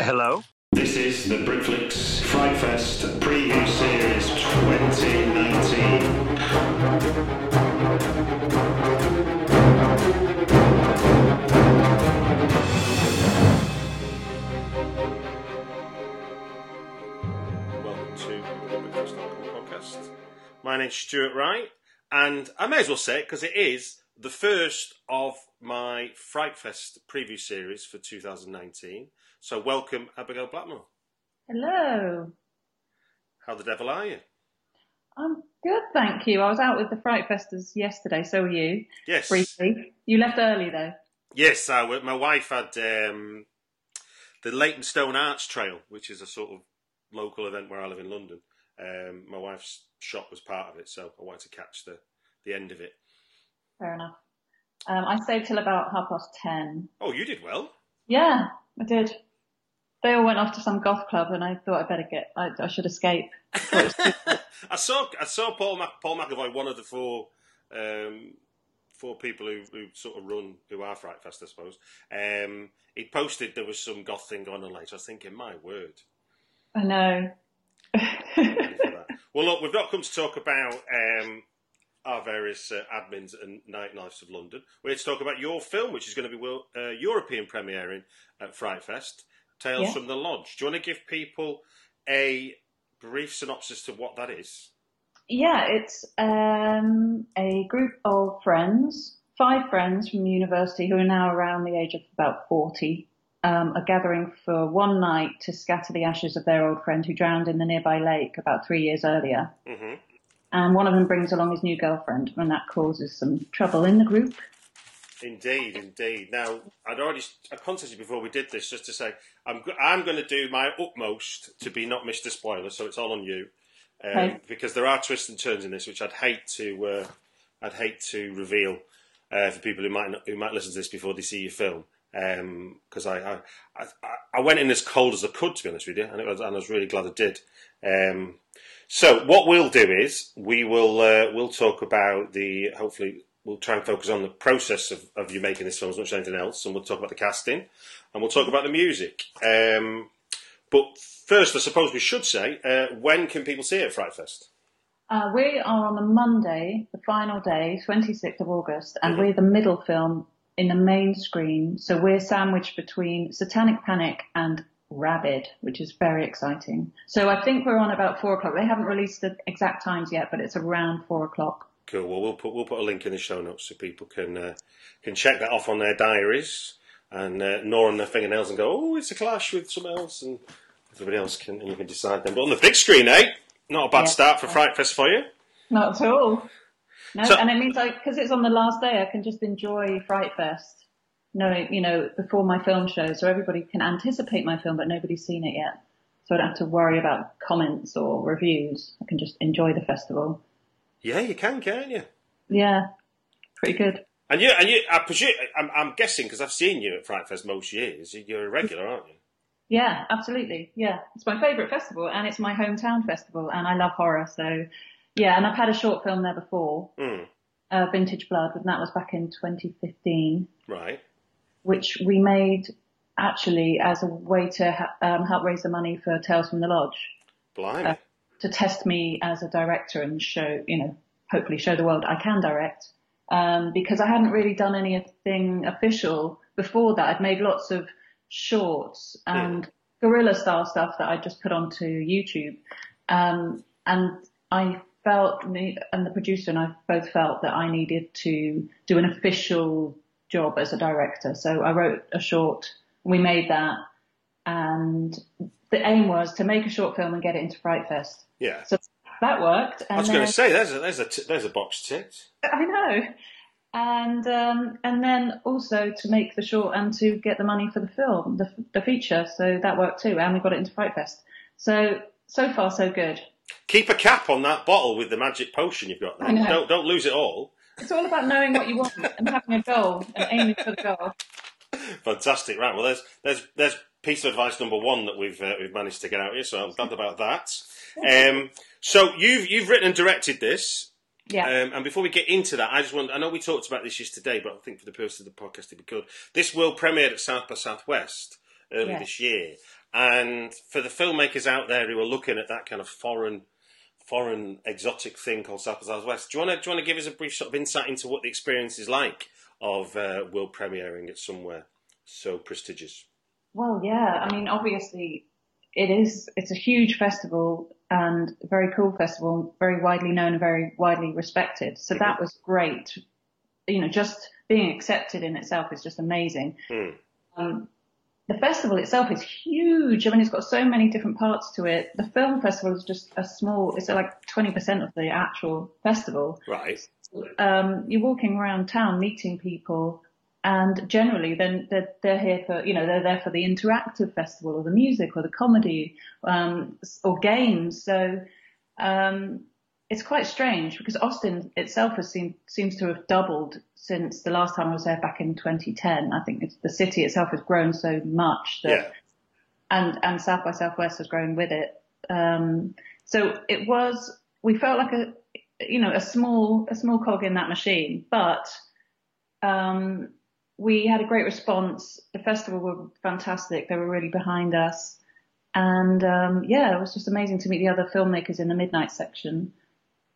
Hello. This is the Britflicks Fright Fest Preview Series 2019. Welcome to the Britflicks.com podcast. My name's Stuart Wright, and I may as well say it because it is the first of my Fright Fest preview series for 2019. So, welcome, Abigail Blackmore. Hello. How the devil are you? I'm good, thank you. I was out with the Fright Festers yesterday, so were you. Yes. Briefly. You left early though. Yes, I, my wife had um, the Leytonstone Arts Trail, which is a sort of local event where I live in London. Um, my wife's shop was part of it, so I wanted to catch the, the end of it. Fair enough. Um, I stayed till about half past ten. Oh, you did well. Yeah, I did. They all went off to some goth club, and I thought I'd better get. I, I should escape. I saw I saw Paul Mac, Paul McEvoy, one of the four um, four people who, who sort of run who are Fright Fest, I suppose. Um, he posted there was some goth thing going on later. I was thinking, my word. I know. well, look, we've not come to talk about um, our various uh, admins and nightlives of London. We're here to talk about your film, which is going to be world, uh, European premiering at Fright Fest, Tales Yeah. from the Lodge. Do you want to give people a brief synopsis to what that is? Yeah, it's um, a group of friends, five friends from university who are now around the age of about 40, um, are gathering for one night to scatter the ashes of their old friend who drowned in the nearby lake about three years earlier. hmm And one of them brings along his new girlfriend, and that causes some trouble in the group. Indeed, indeed. Now, I'd already I contacted you before we did this just to say I'm I'm going to do my utmost to be not Mr. Spoiler, so it's all on you, um, because there are twists and turns in this which I'd hate to uh, I'd hate to reveal uh, for people who might not, who might listen to this before they see your film. Because I, I, I I went in as cold as I could, to be honest with you, and, it was, and I was really glad I did. Um, so what we'll do is we will uh, we'll talk about the hopefully we'll try and focus on the process of, of you making this film as much as anything else, and we'll talk about the casting and we'll talk about the music. Um, but first, I suppose we should say uh, when can people see it at Fright Fest? Uh, we are on the Monday, the final day, 26th of August, and we're the middle film in the main screen. So we're sandwiched between Satanic Panic and Rabid, which is very exciting. So I think we're on about four o'clock. They haven't released the exact times yet, but it's around four o'clock. Cool. Well, we'll put we'll put a link in the show notes so people can uh, can check that off on their diaries and uh, gnaw on their fingernails and go, oh, it's a clash with someone else, and everybody else can and you can decide then. But on the big screen, eh? Not a bad Yeah. start for Fright Fest for you. Not at all. No, So- and it means like because it's on the last day, I can just enjoy Fright Fest, knowing you know before my film show, so everybody can anticipate my film, but nobody's seen it yet, so I don't have to worry about comments or reviews. I can just enjoy the festival. Yeah, you can, can't you? Yeah, pretty good. And you and you, I presume, I'm, I'm guessing because I've seen you at Fright Fest most years. You're a regular, aren't you? Yeah, absolutely. Yeah, it's my favourite festival, and it's my hometown festival, and I love horror, so yeah. And I've had a short film there before, Mm, uh, Vintage Blood, and that was back in 2015. right. which we made actually as a way to ha- um, help raise the money for Tales from the Lodge Blimey. Uh, to test me as a director and show, you know, hopefully show the world I can direct. um, because I hadn't really done anything official before that. I'd made lots of shorts and guerrilla style stuff that I'd just put onto YouTube. Um, and I felt, me and the producer and I both felt that I needed to do an official job as a director. So I wrote a short, we made that, and the aim was to make a short film and get it into Fright Fest. Yeah. So that worked. I was going to say, there's a, there's a, t- there's a box ticked. I know. And um, and then also to make the short and to get the money for the film, the, the feature. So that worked too, and we got it into Fright Fest. So so far so good. Keep a cap on that bottle with the magic potion you've got there. Don't, don't lose it all. It's all about knowing what you want and having a goal and aiming for the goal. Fantastic, right? Well, there's there's there's piece of advice number one that we've uh, we've managed to get out here, so I'm glad about that. Um, so you've you've written and directed this, Yeah. um, and before we get into that, I just want I know we talked about this yesterday, but I think for the purpose of the podcast, it'd be good. This will premiered at South by Southwest early this year, and for the filmmakers out there who are looking at that kind of foreign foreign exotic thing called South by Southwest, do you want to do you want to give us a brief sort of insight into what the experience is like of uh, world premiering at somewhere so prestigious? Well, yeah. I mean, obviously, it is. It's a huge festival and a very cool festival, very widely known and very widely respected. So that was great. You know, just being accepted in itself is just amazing. Hmm. Um, the festival itself is huge. I mean, it's got so many different parts to it. The film festival is just a small. It's like 20% of the actual festival. Right. um, you're walking around town meeting people and generally then they're, they're here for, you know, they're there for the interactive festival or the music or the comedy, um, or games. So, um, it's quite strange because Austin itself has seemed, seems to have doubled since the last time I was there back in 2010. I think it's, the city itself has grown so much that Yeah. and and South by Southwest has grown with it. Um, so it was we felt like a you know a small a small cog in that machine, but um, we had a great response. The festival were fantastic; they were really behind us, and um, yeah, it was just amazing to meet the other filmmakers in the midnight section.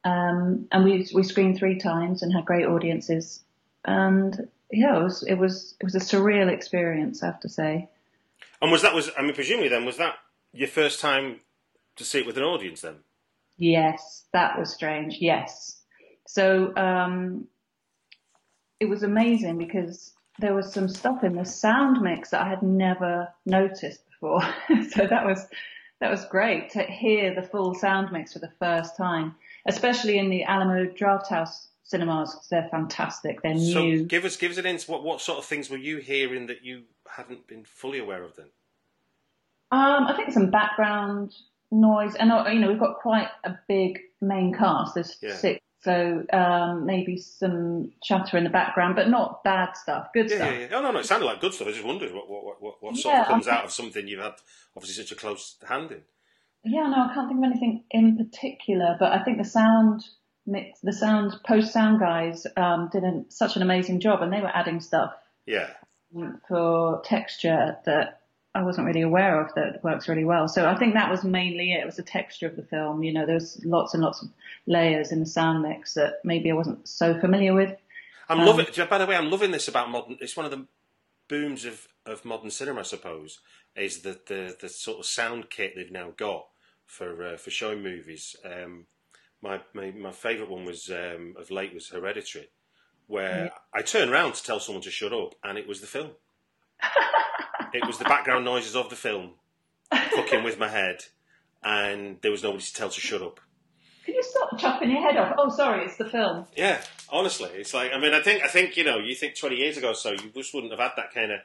Um, and we we screened three times and had great audiences, and yeah, it was it was it was a surreal experience, I have to say. And was that was I mean presumably then was that your first time to see it with an audience then? Yes, that was strange. Yes. So um, it was amazing because there was some stuff in the sound mix that I had never noticed before. so that was that was great to hear the full sound mix for the first time, especially in the Alamo Drafthouse cinemas because they're fantastic. They're So new. give us give us an insight. what what sort of things were you hearing that you hadn't been fully aware of then? Um, I think some background noise, and uh, you know we've got quite a big main cast. There's Yeah. six, so um, maybe some chatter in the background, but not bad stuff, good Yeah, stuff. yeah, yeah. Oh no, no, it sounded like good stuff. I just wondered what what what, what, sort Yeah, of comes think- out of something you've had obviously such a close hand in. Yeah, no, I can't think of anything in particular, but I think the sound mix, the sound post sound guys um, did an, such an amazing job, and they were adding stuff Yeah. for texture that I wasn't really aware of that works really well. So I think that was mainly it. It was the texture of the film. You know, there's lots and lots of layers in the sound mix that maybe I wasn't so familiar with. I'm Um, loving. By the way, I'm loving this about modern. It's one of the booms of, of modern cinema, I suppose, is that the the sort of sound kit they've now got for uh, for showing movies. Um, my my, my favourite one was um, of late was Hereditary, where I turned around to tell someone to shut up, and it was the film. it was the background noises of the film, fucking with my head, and there was nobody to tell to shut up. Can you stop chopping your head off? Oh, sorry, it's the film. Yeah, honestly, it's like I mean, I think I think you know, you think twenty years ago, or so you just wouldn't have had that kind of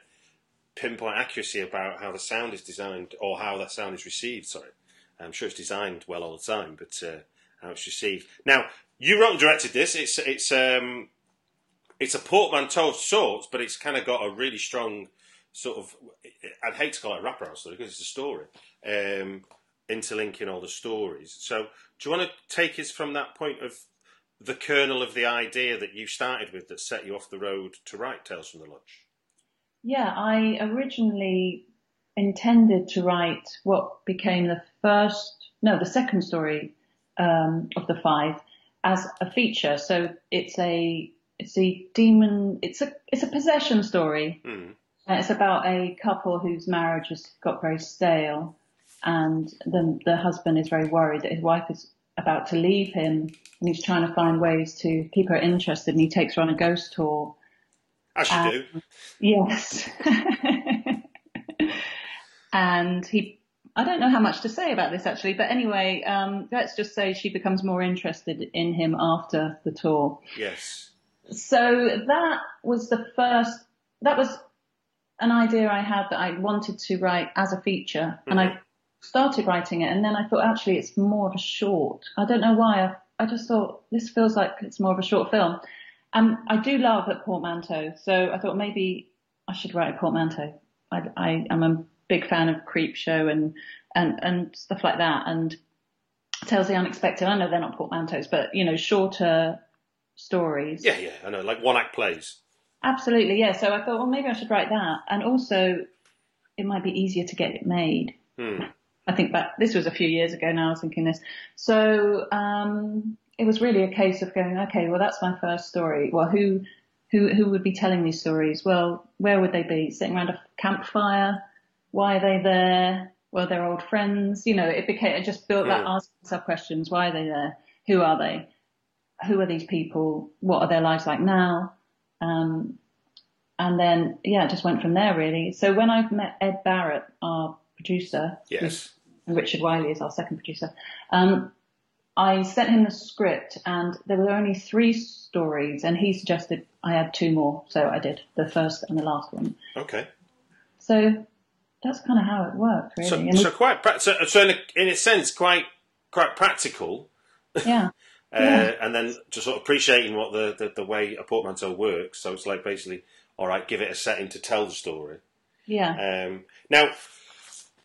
pinpoint accuracy about how the sound is designed or how that sound is received. Sorry, I'm sure it's designed well all the time, but uh, how it's received. Now, you wrote and directed this. It's it's um, it's a portmanteau of sorts, but it's kind of got a really strong sort of. I'd hate to call it a wraparound story because it's a story, um, interlinking all the stories. So, do you want to take us from that point of the kernel of the idea that you started with that set you off the road to write Tales from the Lodge? Yeah, I originally intended to write what became the first, no, the second story um, of the five as a feature. So it's a it's a demon. It's a it's a possession story. Mm. And It's about a couple whose marriage has got very stale, and the the husband is very worried that his wife is about to leave him, and he's trying to find ways to keep her interested. And he takes her on a ghost tour. As you Um, do. Yes. and he, I don't know how much to say about this actually, but anyway, um, let's just say she becomes more interested in him after the tour. Yes. So that was the first, that was an idea I had that I wanted to write as a feature and I mm-hmm. started writing it and then I thought actually it's more of a short. I don't know why. I, I just thought this feels like it's more of a short film. And I do love a portmanteau. So I thought maybe I should write a portmanteau. I, I am a big fan of Creep Show and, and, and stuff like that. And Tales of the Unexpected. I know they're not portmanteaus, but you know, shorter stories. Yeah, yeah, I know. Like one act plays. Absolutely, yeah. So I thought, well, maybe I should write that. And also, it might be easier to get it made. Hmm. I think that this was a few years ago now, I was thinking this. So, um, it was really a case of going, okay, well, that's my first story. Well, who, who, who would be telling these stories? Well, where would they be? Sitting around a campfire? Why are they there? Well, they're old friends. You know, it became, it just built that Hmm. asking myself questions. Why are they there? Who are they? Who are these people? What are their lives like now? Um, and then, yeah, it just went from there really. So when I met Ed Barrett, our producer, Yes. and Richard Wiley is our second producer, um, I sent him the script and there were only three stories and he suggested I add two more. So I did the first and the last one. Okay. So that's kind of how it worked really. So, so quite pra- so, so in, a, in a sense, quite quite practical. yeah. Uh, Yeah. and then just sort of appreciating what the, the, the way a portmanteau works. So it's like basically, all right, give it a setting to tell the story. Yeah. Um, now,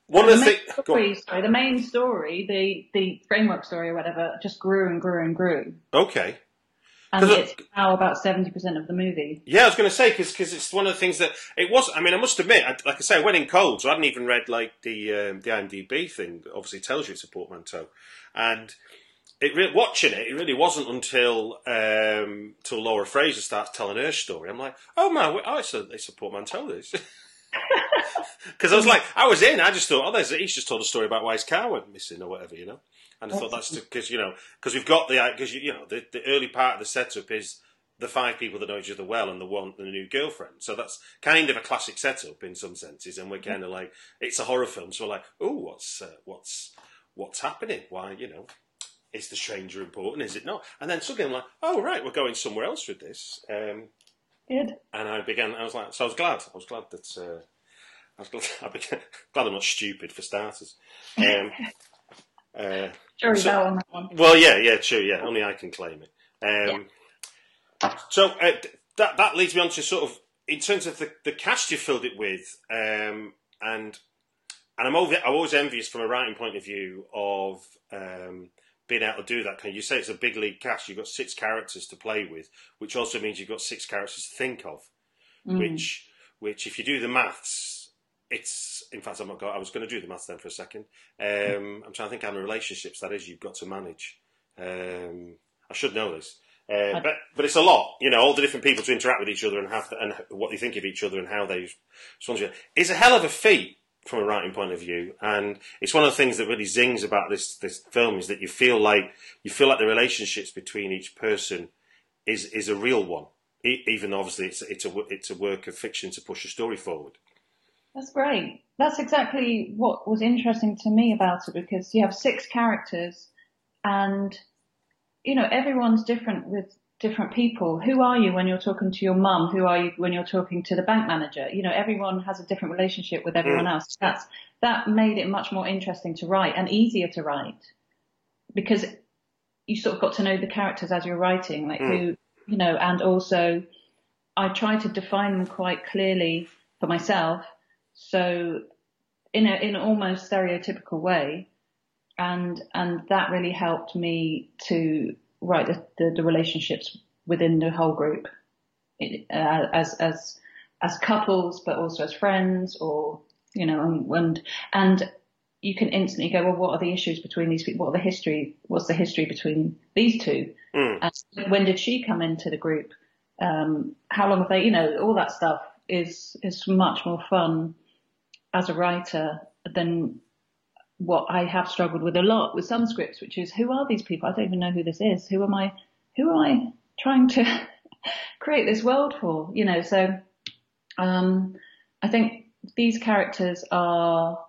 one of the the main things. story, sorry, the main story, the, the framework story or whatever, just grew and grew and grew. Okay. And it's now about 70% of the movie. Yeah, I was going to say because it's one of the things that it was. I mean, I must admit, I, like I say, I went in cold, so I hadn't even read like the um, the IMDb thing. That obviously tells you it's a portmanteau, and it re- watching it, it really wasn't until um, till Laura Fraser starts telling her story. I'm like, oh man, oh, it's a it's a portmanteau. This. Because I was like, I was in. I just thought, oh, there's, he's just told a story about why his car went missing or whatever, you know. And I thought that's because you know because we've got the because you, you know the, the early part of the setup is the five people that know each other well and the one and the new girlfriend. So that's kind of a classic setup in some senses, and we're kind of like it's a horror film, so we're like, oh, what's uh, what's what's happening? Why you know is the stranger important? Is it not? And then suddenly I'm like, oh right, we're going somewhere else with this. Um, Good. and I began. I was like, so I was glad. I was glad that. Uh, I was glad, I began, glad I'm not stupid for starters. Um, uh, Jury So- that one. well, yeah, yeah, true, yeah. Only I can claim it. Um, So uh, that that leads me on to sort of in terms of the, the cast you filled it with, um, and and I'm over, I'm always envious from a writing point of view of um, being able to do that. Can you say it's a big league cast? You've got six characters to play with, which also means you've got six characters to think of. Which which if you do the maths, it's in fact I'm not. go- I was going to do the maths then for a second. Um, I'm trying to think how many relationships that is you've got to manage. Um, I should know this. Uh, but but it's a lot, you know, all the different people to interact with each other and have and what they think of each other and how they respond to it. It's a hell of a feat from a writing point of view, and it's one of the things that really zings about this this film is that you feel like you feel like the relationships between each person is is a real one, e- even though obviously it's it's a it's a work of fiction to push a story forward. That's great. That's exactly what was interesting to me about it because you have six characters and, you know, everyone's different with different people. Who are you when you're talking to your mum? Who are you when you're talking to the bank manager? You know, everyone has a different relationship with everyone mm. else. That's, that made it much more interesting to write and easier to write because you sort of got to know the characters as you're writing, like who, mm. you know, and also I try to define them quite clearly for myself. So in a, in an almost stereotypical way. And, and that really helped me to write the, the, the relationships within the whole group it, uh, as, as, as couples, but also as friends or, you know, and, and, and you can instantly go, well, what are the issues between these people? What are the history? What's the history between these two? And when did she come into the group? um, how long have they, you know, all that stuff is is much more fun as a writer than what I have struggled with a lot with some scripts, which is who are these people? I don't even know who this is. Who am I? Who am I trying to create this world for? You know, so um, I think these characters are,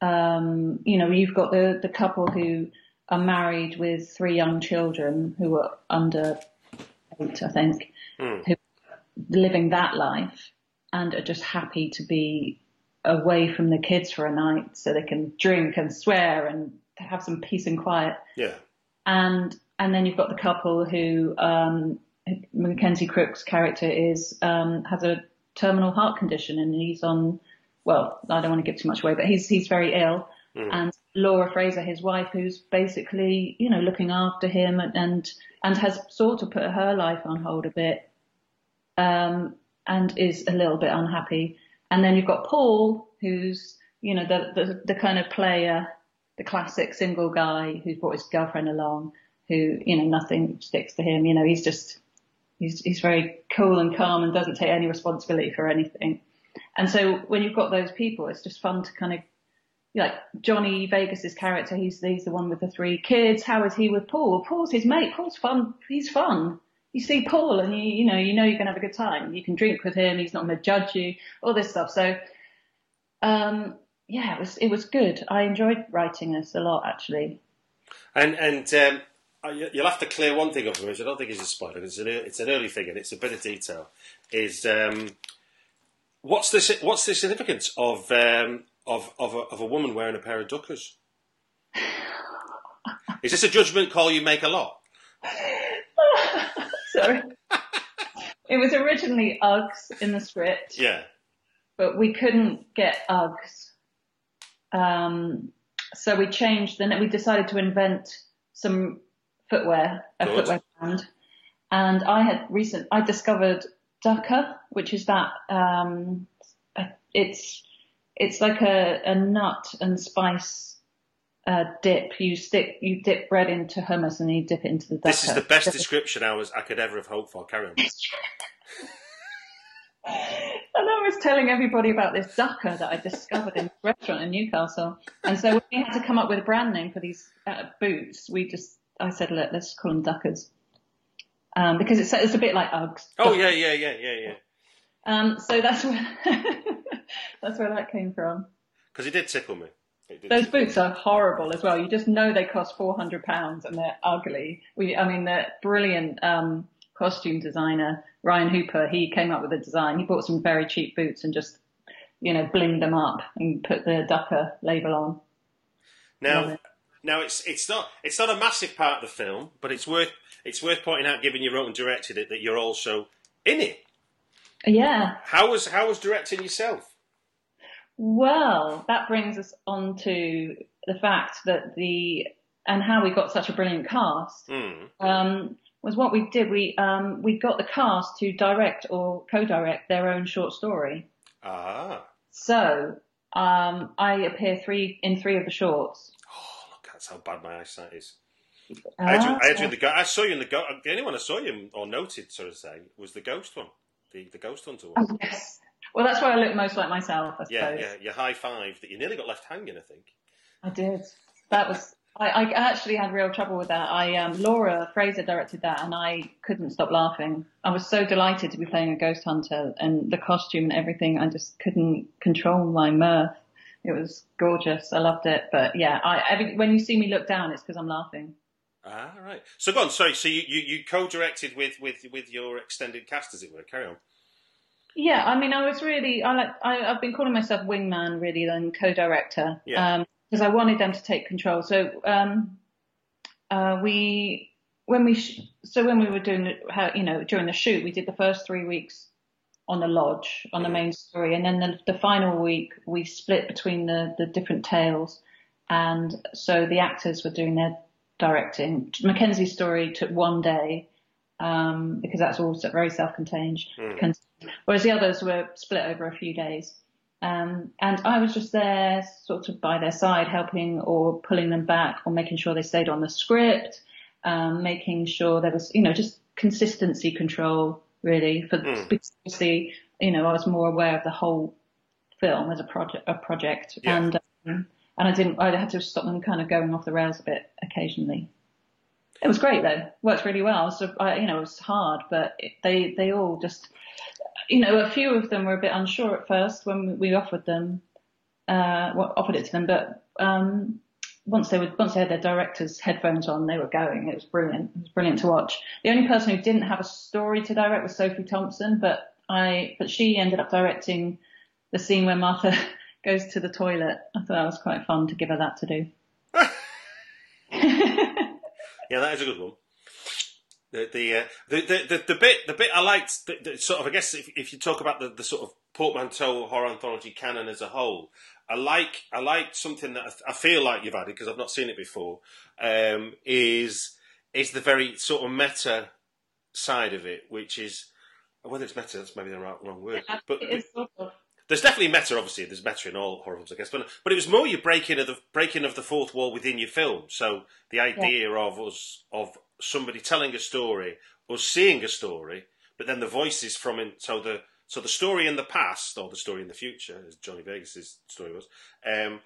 um, you know, you've got the the couple who are married with three young children who are under eight, I think, Hmm. who are living that life and are just happy to be away from the kids for a night so they can drink and swear and have some peace and quiet. Yeah. And and then you've got the couple who um, Mackenzie Crook's character is um, has a terminal heart condition and he's on. Well, I don't want to give too much away, but he's he's very ill. And Laura Fraser, his wife, who's basically you know looking after him and and, and has sort of put her life on hold a bit, um, and is a little bit unhappy. And then you've got Paul, who's you know the the, the kind of player, the classic single guy who's brought his girlfriend along, who you know nothing sticks to him. You know he's just he's he's very cool and calm and doesn't take any responsibility for anything. And so when you've got those people, it's just fun to kind of like Johnny Vegas's character. He's he's the one with the three kids. How is he with Paul? Paul's his mate. Paul's fun. He's fun. You see Paul and you you know you know you're gonna have a good time. You can drink with him. He's not gonna judge you. All this stuff. So um yeah, it was it was good. I enjoyed writing this a lot actually. And and um, uh, you- you'll have to clear one thing up for me, which I don't think is a spoiler. It's an, it's an early thing and it's a bit of detail. Is um, what's the what's the significance of um, of of a, of a woman wearing a pair of duckers? Is this a judgment call you make a lot? Sorry. it was originally Uggs in the script. Yeah. but we couldn't get Uggs. Um, so we changed, then we decided to invent some footwear, a Good. footwear brand. And I had recent, I discovered Dukkah, which is that, um, it's, it's like a, a nut and spice, uh, dip. You stick, you dip bread into hummus and you dip it into the Dukkah. This is the best description I was I could ever have hoped for. Carry on. And I was telling everybody about this dukkah that I discovered in a restaurant in Newcastle. And so when we had to come up with a brand name for these uh, boots, we just, I said, look, let's call them duckers. Um, because it's, it's a bit like Uggs. Oh yeah, yeah, yeah, yeah, yeah. Um, so that's where, that's where that came from. Because it did tickle me. Those boots are horrible as well. You just know they cost four hundred pounds and they're ugly. We, I mean, the brilliant um, costume designer Ryan Hooper. He came up with a design. He bought some very cheap boots and just, you know, blinged them up and put the Ducker label on. Now, now it's it's not it's not a massive part of the film, but it's worth it's worth pointing out, given you wrote and directed it, that you're also in it. Yeah. How was how was directing yourself? Well, that brings us on to the fact that the and how we got such a brilliant cast. Hmm. um, was what we did. We um, we got the cast to direct or co-direct their own short story. Ah, So um, I appear three in three of the shorts. oh look, that's how bad my eyesight is. I had, you, I, had you in Ah, the I saw you in the go- the only one I saw you or noted, so to say, was the ghost one, the the ghost hunter one. oh, yes. Well, that's where I look most like myself, I suppose. Yeah, yeah, your high five that you nearly got left hanging. I think. I did. That was. I, I actually had real trouble with that. I um, Laura Fraser directed that, and I couldn't stop laughing. I was so delighted to be playing a ghost hunter, and the costume and everything. I just couldn't control my mirth. It was gorgeous. I loved it. But yeah, I every, when you see me look down, it's because I'm laughing. Ah, right. So go on. Sorry. So you, you, you co-directed with, with with your extended cast, as it were. Carry on. Yeah, I mean, I was really, I like, I, I've been calling myself wingman really than co-director. Yeah. Um, because I wanted them to take control. So, um, uh, we, when we, sh- so when we were doing, how, you know, during the shoot, we did the first three weeks on the lodge, on the main story. And then the, the final week, we split between the, the different tales. And so the actors were doing their directing. Mackenzie's story took one day, um, because that's all very self-contained. Con- Whereas the others were split over a few days. Um, and I was just there sort of by their side, helping or pulling them back or making sure they stayed on the script, um, making sure there was, you know, just consistency control really. For Mm. because obviously, you know, I was more aware of the whole film as a project, a project, Yeah. and um, and I didn't. I had to stop them kind of going off the rails a bit occasionally. It was great though. Worked really well. So I, you know, it was hard, but it, they they all just, you know, a few of them were a bit unsure at first when we offered them, uh, what- offered it to them, but um, once they were once they had their director's headphones on, they were going. It was brilliant. It was brilliant to watch. The only person who didn't have a story to direct was Sophie Thompson, but I but she ended up directing the scene where Martha goes to the toilet. I thought that was quite fun to give her that to do. Yeah, that is a good one. The the uh, the, the, the the bit the bit I liked the, the sort of I guess if, if you talk about the, the sort of portmanteau horror anthology canon as a whole, I like I like something that I, I feel like you've added because I've not seen it before. Um, is is the very sort of meta side of it, which is whether it's meta that's maybe the wrong, wrong word, but it is sort of there's definitely meta, obviously. There's meta in all horror films, I guess, but but it was more your breaking of the breaking of the fourth wall within your film. So the idea of us of somebody telling a story, us seeing a story, but then the voices from it. So the so the story in the past or the story in the future, as Johnny Vegas's story was, um,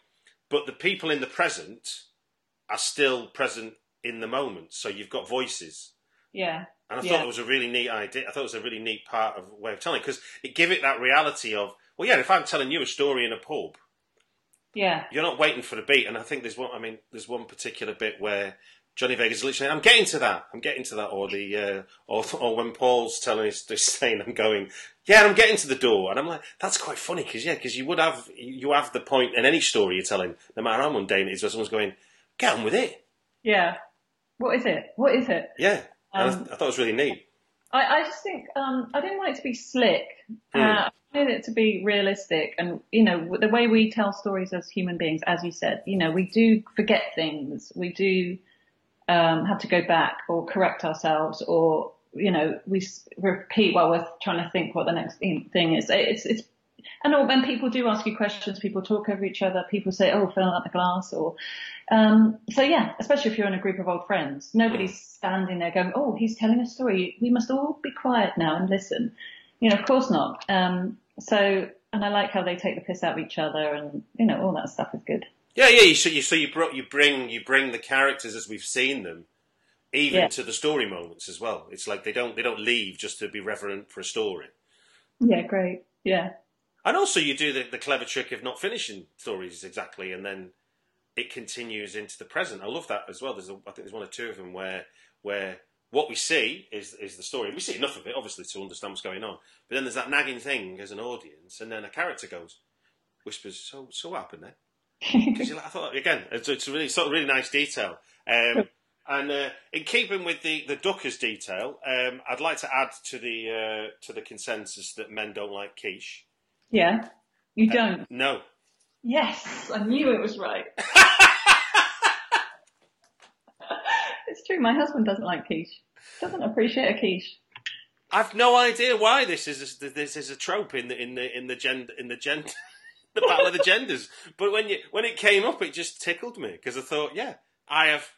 but the people in the present are still present in the moment. So you've got voices. yeah. And I Yeah. thought it was a really neat idea. I thought it was a really neat part of way of telling because it gave it that reality of well, yeah. If I'm telling you a story in a pub, Yeah. you're not waiting for the beat. And I think there's one. I mean, there's one particular bit where Johnny Vegas is literally, I'm getting to that. I'm getting to that. Or the uh, or or when Paul's telling his this saying, I'm going, yeah, I'm getting to the door, and I'm like, that's quite funny because yeah, because you would have you have the point in any story you're telling, no matter how mundane it is, where someone's going, get on with it. Yeah. What is it? What is it? Yeah. Um, I, I thought it was really neat. I, I just think um, I didn't want it to be slick. Hmm. Uh, I wanted it to be realistic, and you know the way we tell stories as human beings, as you said, you know we do forget things, we do um, have to go back or correct ourselves, or you know we s- repeat while we're trying to think what the next thing thing is. It's it's and when people do ask you questions, people talk over each other. People say, "Oh, fill out the glass," or um, so. Yeah, especially if you're in a group of old friends, nobody's standing there going, "Oh, he's telling a story. We must all be quiet now and listen." You know, of course not. Um, so, and I like how they take the piss out of each other, and you know, all that stuff is good. Yeah, yeah. You, so you so you brought you bring you bring the characters as we've seen them, even Yeah. to the story moments as well. It's like they don't they don't leave just to be reverent for a story. Yeah, great. Yeah, And also, you do the, the clever trick of not finishing stories exactly, and then it continues into the present. I love that as well. There's a, I think there's one or two of them where where what we see is is the story. and We see enough of it, obviously, to understand what's going on. But then there's that nagging thing as an audience, and then a character goes, whispers, "So, so what happened there?" Because I thought again, it's, it's a really sort of really nice detail. Um, and uh, in keeping with the the Duckers detail, um, I'd like to add to the uh, to the consensus that men don't like quiche. Yeah. You uh, don't. No, Yes, I knew it was right. it's true. My husband doesn't like quiche. Doesn't appreciate a quiche. I've no idea why this is a, this is a trope in the in the in the gender in the gender the battle of the genders. But when you when it came up, it just tickled me because I thought, yeah, I have.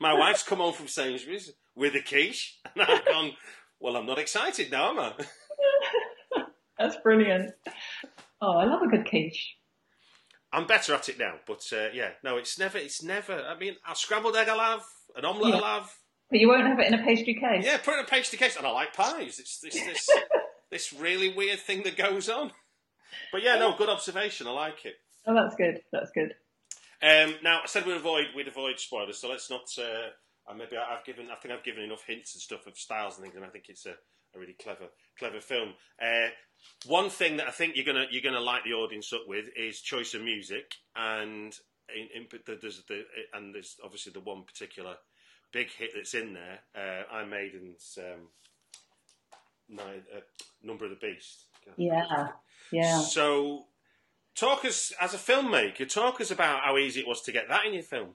my wife's come home from Sainsbury's with a quiche, and I've gone. Well, I'm not excited now, am I? That's brilliant. Oh, I love a good quiche. I'm better at it now, but uh, yeah, no, it's never, it's never. I mean, a scrambled egg I'll have, an omelette Yeah. I'll have. But you won't have it in a pastry case. Yeah, put it in a pastry case, and I like pies. It's this this this really weird thing that goes on. But yeah, no, good observation. I like it. Oh, that's good. That's good. Um, now I said we'd avoid we'd avoid spoilers, so let's not. Uh, uh, maybe I- I've given I think I've given enough hints and stuff of styles and things, and I think it's a, a really clever clever film. Uh, one thing that I think you're gonna you're gonna light the audience up with is choice of music, and in, in, there's the and there's obviously the one particular big hit that's in there. Uh, I Maiden's um, uh, Number of the Beast. Yeah. Yeah. So, talk us as a filmmaker. Talk us about how easy it was to get that in your film.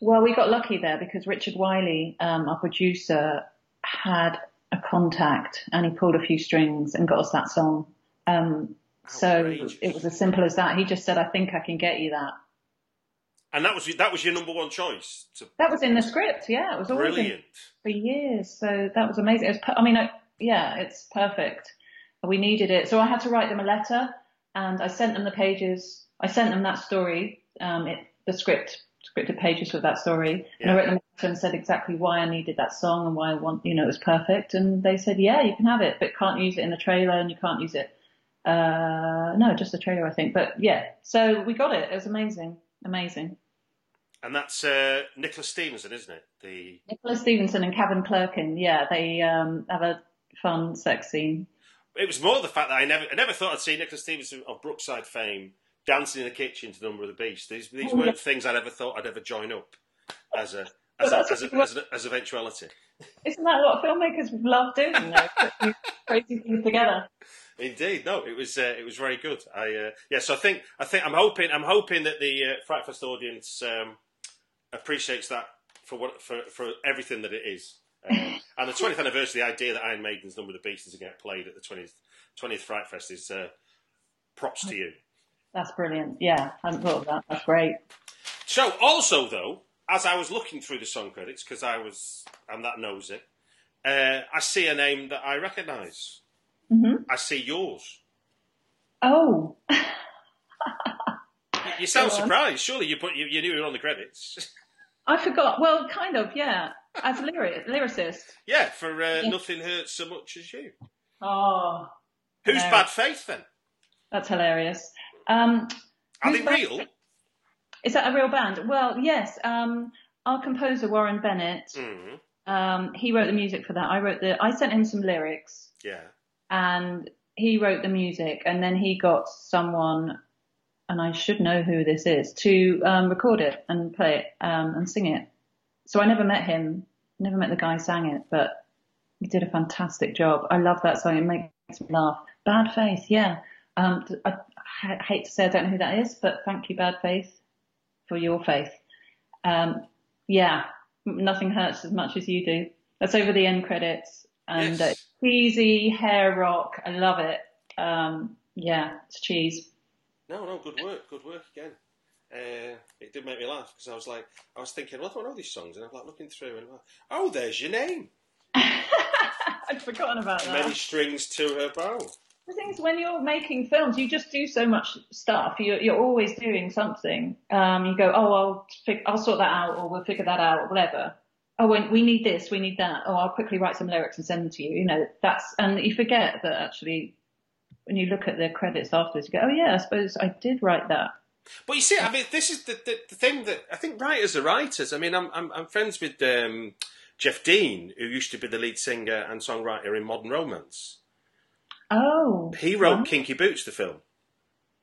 Well, we got lucky there because Richard Wiley, um, our producer, had a contact and he pulled a few strings and got us that song. Um, so it was as simple as that. He just said, "I think I can get you that." And that was that was your number one choice. To, That was in the script. Yeah, it was always brilliant. for years. So that was amazing. It was, per- I mean, I, yeah, it's perfect. We needed it, so I had to write them a letter, and I sent them the pages. I sent them that story, um, it, the script, scripted pages for that story, and I wrote them and said exactly why I needed that song and why I want, you know, it was perfect. And they said, yeah, you can have it, but can't use it in the trailer, and you can't use it. Uh, no, just the trailer, I think. But yeah, so we got it. It was amazing, amazing. And that's uh, Nicholas Stevenson, isn't it? The Nicholas Stevenson and Kevin Clerkin, yeah, they um, have a fun sex scene. it was more the fact that I never I never thought I'd see Nicholas Stevenson of Brookside fame dancing in the kitchen to Number of the Beast. These these Oh, weren't yeah. things I'd ever thought I'd ever join up as a as a, as, a, as, a, as eventuality. Isn't that what filmmakers love doing? Though, putting crazy things together. Indeed, no, it was uh, it was very good. I uh, yeah, so I think I think I'm hoping I'm hoping that the uh, Frightfest audience um, appreciates that for what for for everything that it is. Um, and the 20th anniversary, the idea that Iron Maiden's Number of the Beast is going to get played at the 20th 20th Frightfest is uh, props to you. That's brilliant. Yeah, I hadn't thought of that. That's great. So, also though, as I was looking through the song credits, because I was I'm that nosy, uh, I see a name that I recognise. hmm I see yours. Oh, You, sound surprised. Surely you put you, you knew you were on the credits. I forgot. Well, kind of, yeah. As a lyric, lyricist. yeah, for uh, Yeah. nothing hurts so much as you. Oh, Who's No. bad faith then? that's hilarious. Um, Are they real? Is that a real band? Well, yes. Um, our composer Warren Bennett. Mm, Um, he wrote the music for that. I wrote the. I sent him some lyrics. yeah. and he wrote the music and then he got someone and I should know who this is to um, record it and play it um, and sing it. So I never met him, never met the guy who sang it, but he did a fantastic job. I love that song. It makes me laugh. Bad Faith, yeah. Um, I, I hate to say I don't know who that is, but thank you, Bad Faith, for your faith. Um, yeah, nothing hurts as much as you do. That's over the end credits and uh, Yes. cheesy hair rock. I love it. Um, yeah, it's cheese. No, no, good work, good work again. Uh, it did make me laugh because I was like, I was thinking, well, I don't know these songs, and I'm like looking through, and I'm like, oh, there's your name. I'd forgotten about that. Many strings to her bow. The thing is, when you're making films, you just do so much stuff. You're, you're always doing something. Um, you go, oh, I'll, fig- I'll sort that out, or we'll figure that out, or whatever. Oh, we need this, we need that. Oh, I'll quickly write some lyrics and send them to you. You know, that's, and you forget that actually, when you look at the credits afterwards, you go, oh yeah, I suppose I did write that. But you see, I mean, this is the, the, the thing that I think writers are writers. I mean, I'm I'm, I'm friends with um, Geoff Deane, who used to be the lead singer and songwriter in Modern Romance. Oh. He wrote wow. Kinky Boots, the film.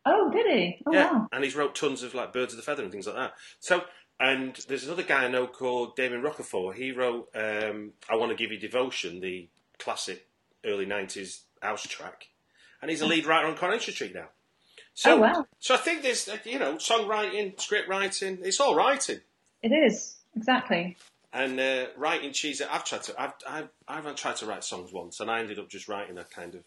Oh, did he? Oh, yeah, wow. and he's wrote tons of like Birds of the Feather and things like that. So, and there's another guy I know called Damon Rochefort. He wrote um, "I Want to Give You Devotion," the classic early '90s house track, and he's a lead writer on Coronation Street now. So, Oh, wow. so I think there's uh, you know songwriting, script writing, it's all writing. It is. Exactly. And uh, writing cheese, I've tried to, I've, I've, I've tried to write songs once, and I ended up just writing a kind of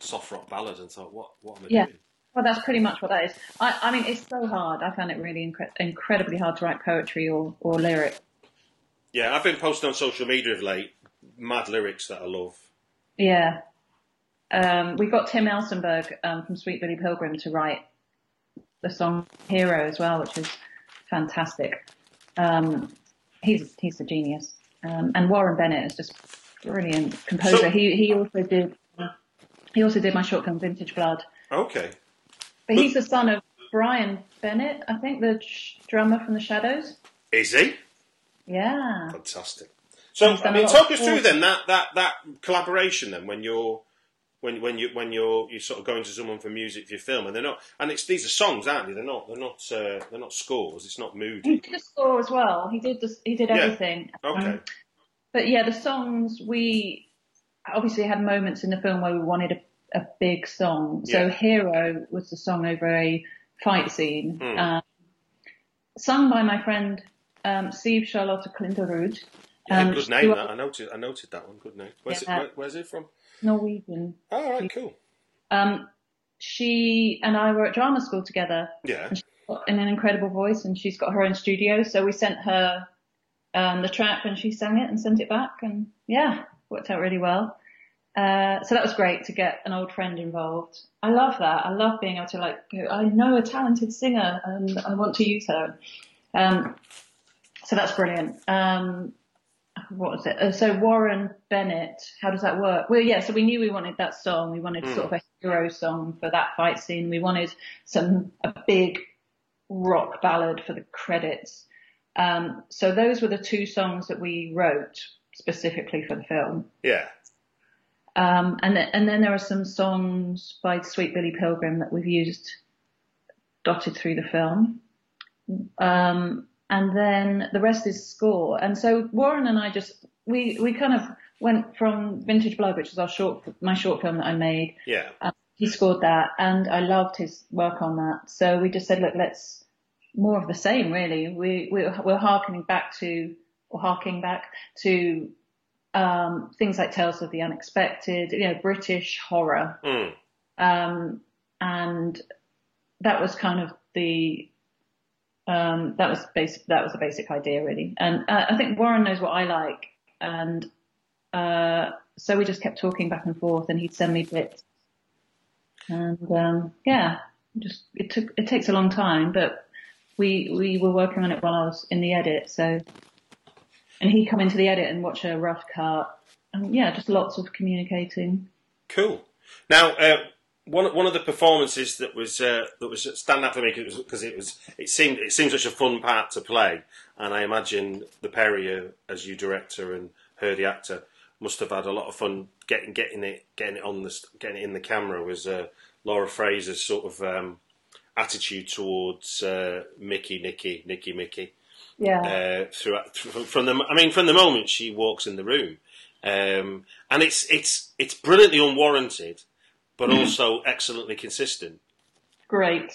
soft rock ballad, and thought, what, what am I Yeah. doing? Well, that's pretty much what that is. I, I mean, it's so hard. I found it really incre- incredibly hard to write poetry or, or lyric. Yeah, I've been posting on social media of late, mad lyrics that I love. Yeah. Um, we got Tim Elsenburg um, from Sweet Billy Pilgrim to write the song Hero as well, which is fantastic. Um, he's he's a genius. Um, and Warren Bennett is just brilliant composer. So- he he also did he also did my short film Vintage Blood. Okay. But he's the son of Brian Bennett, I think, the sh- drummer from the Shadows. Is he? Yeah. Fantastic. So, I mean, talk us through then that, that, that collaboration then when you're when when you when you're you sort of going to someone for music for your film and they're not and it's these are songs aren't they they're not they're not uh, they're not scores it's not He did the score as well. He did the, he did Yeah. everything. okay Um, but yeah, the songs we obviously had moments in the film where we wanted a, a big song. So Yeah. Hero was the song over a fight scene, Hmm. um, sung by my friend um, Steve Charlotte Klinderud. yeah, um, good name that I noted I noted that one good name where's Yeah. it where, where's it from Norwegian. all right cool Um, she and I were at drama school together. yeah got an incredible voice and she's got her own studio. So we sent her um, the track and she sang it and sent it back and yeah, worked out really well. uh, so that was great to get an old friend involved. I love that. I love being able to like go, I know a talented singer and I want to use her. Um, so that's brilliant. Um, what was it? Uh, so Warren Bennett, how does that work? Well, yeah, so we knew we wanted that song. We wanted mm. sort of a hero song for that fight scene. We wanted some, a big rock ballad for the credits. Um, so those were the two songs that we wrote specifically for the film. Yeah. Um, and, th- and then there are some songs by Sweet Billy Pilgrim that we've used dotted through the film. Um, and then the rest is score. And so Warren and I just, we, we kind of went from Vintage Blood, which was our short, my short film that I made. Yeah. Um, he scored that and I loved his work on that. So we just said, look, let's more of the same really. We, we, we're harkening back to, or harking back to um, things like Tales of the Unexpected, you know, British horror. Mm. Um, and that was kind of the, um, that was basic, that was the basic idea really. And uh, I think Warren knows what I like. And, uh, so we just kept talking back and forth and he'd send me bits. And, um, yeah, just, it took, it takes a long time, but we, we were working on it while I was in the edit. So and he'd come into the edit and watch a rough cut. And yeah, just lots of communicating. Cool. Now, uh, one one of the performances that was uh, that was stand out for me because it was it seemed it seemed such a fun part to play, and I imagine the pair of you as you director and her the actor must have had a lot of fun getting getting it getting it on the getting it in the camera was uh, Laura Fraser's sort of um, attitude towards uh, Mickey, Nicky, Nicky, Mickey yeah. Uh, throughout from the I mean from the moment she walks in the room, um, and it's it's it's brilliantly unwarranted, but also excellently consistent. Great.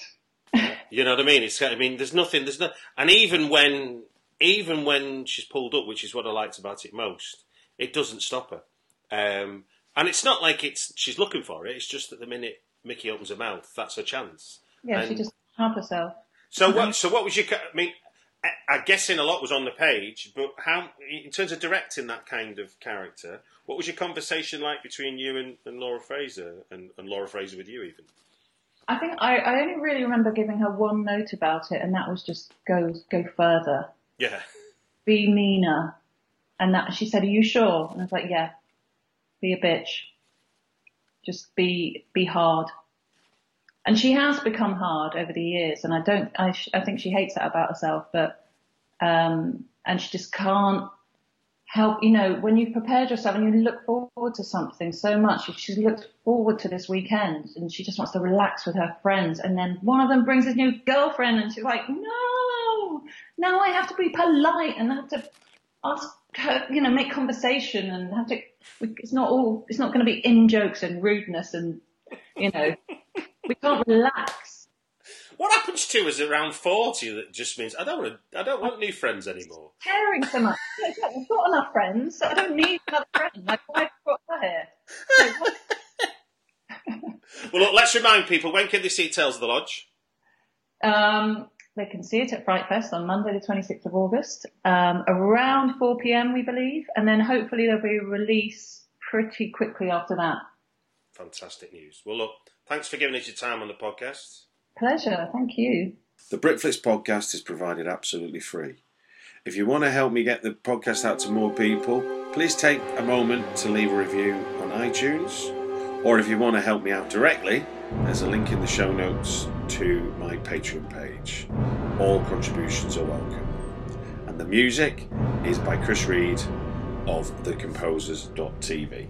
you know what I mean? It's I mean there's nothing there's no and even when even when she's pulled up, which is what I liked about it most, it doesn't stop her. Um, and it's not like it's she's looking for it. It's just that the minute Mickey opens her mouth, that's her chance. Yeah, and she just help herself. So what? So what was your? I mean, I'm guessing a lot was on the page, but how, in terms of directing that kind of character, what was your conversation like between you and, and Laura Fraser, and, and, Laura Fraser with you even? I think I, I, only really remember giving her one note about it, and that was just go go further. Yeah. Be meaner, and that she said, "Are you sure?" And I was like, "Yeah." Be a bitch. Just be be hard. And she has become hard over the years, and I don't. I, I think she hates that about herself, but um, and she just can't help. You know, when you've prepared yourself and you look forward to something so much, she looks forward to this weekend, and she just wants to relax with her friends, and then one of them brings his new girlfriend, and she's like, no, now I have to be polite and have to ask her, you know, make conversation and have to. It's not all. It's not going to be in jokes and rudeness and you know. We can't relax. What happens to us around forty that just means I don't want to, I don't want new friends anymore. Caring so much. We've got enough friends. I don't need another friend. My wife got her here. well, look, let's remind people when can they see Tales of the Lodge? Um, they can see it at Fright Fest on Monday, the 26th of August, um, around 4 p.m. we believe, and then hopefully there'll be a release pretty quickly after that. Fantastic news. Well, look, Thanks for giving us your time on the podcast. Pleasure. Thank you. The Britflicks podcast is provided absolutely free. If you want to help me get the podcast out to more people, please take a moment to leave a review on iTunes. Or if you want to help me out directly, there's a link in the show notes to my Patreon page. All contributions are welcome. And the music is by Chris Read of thecomposers.tv.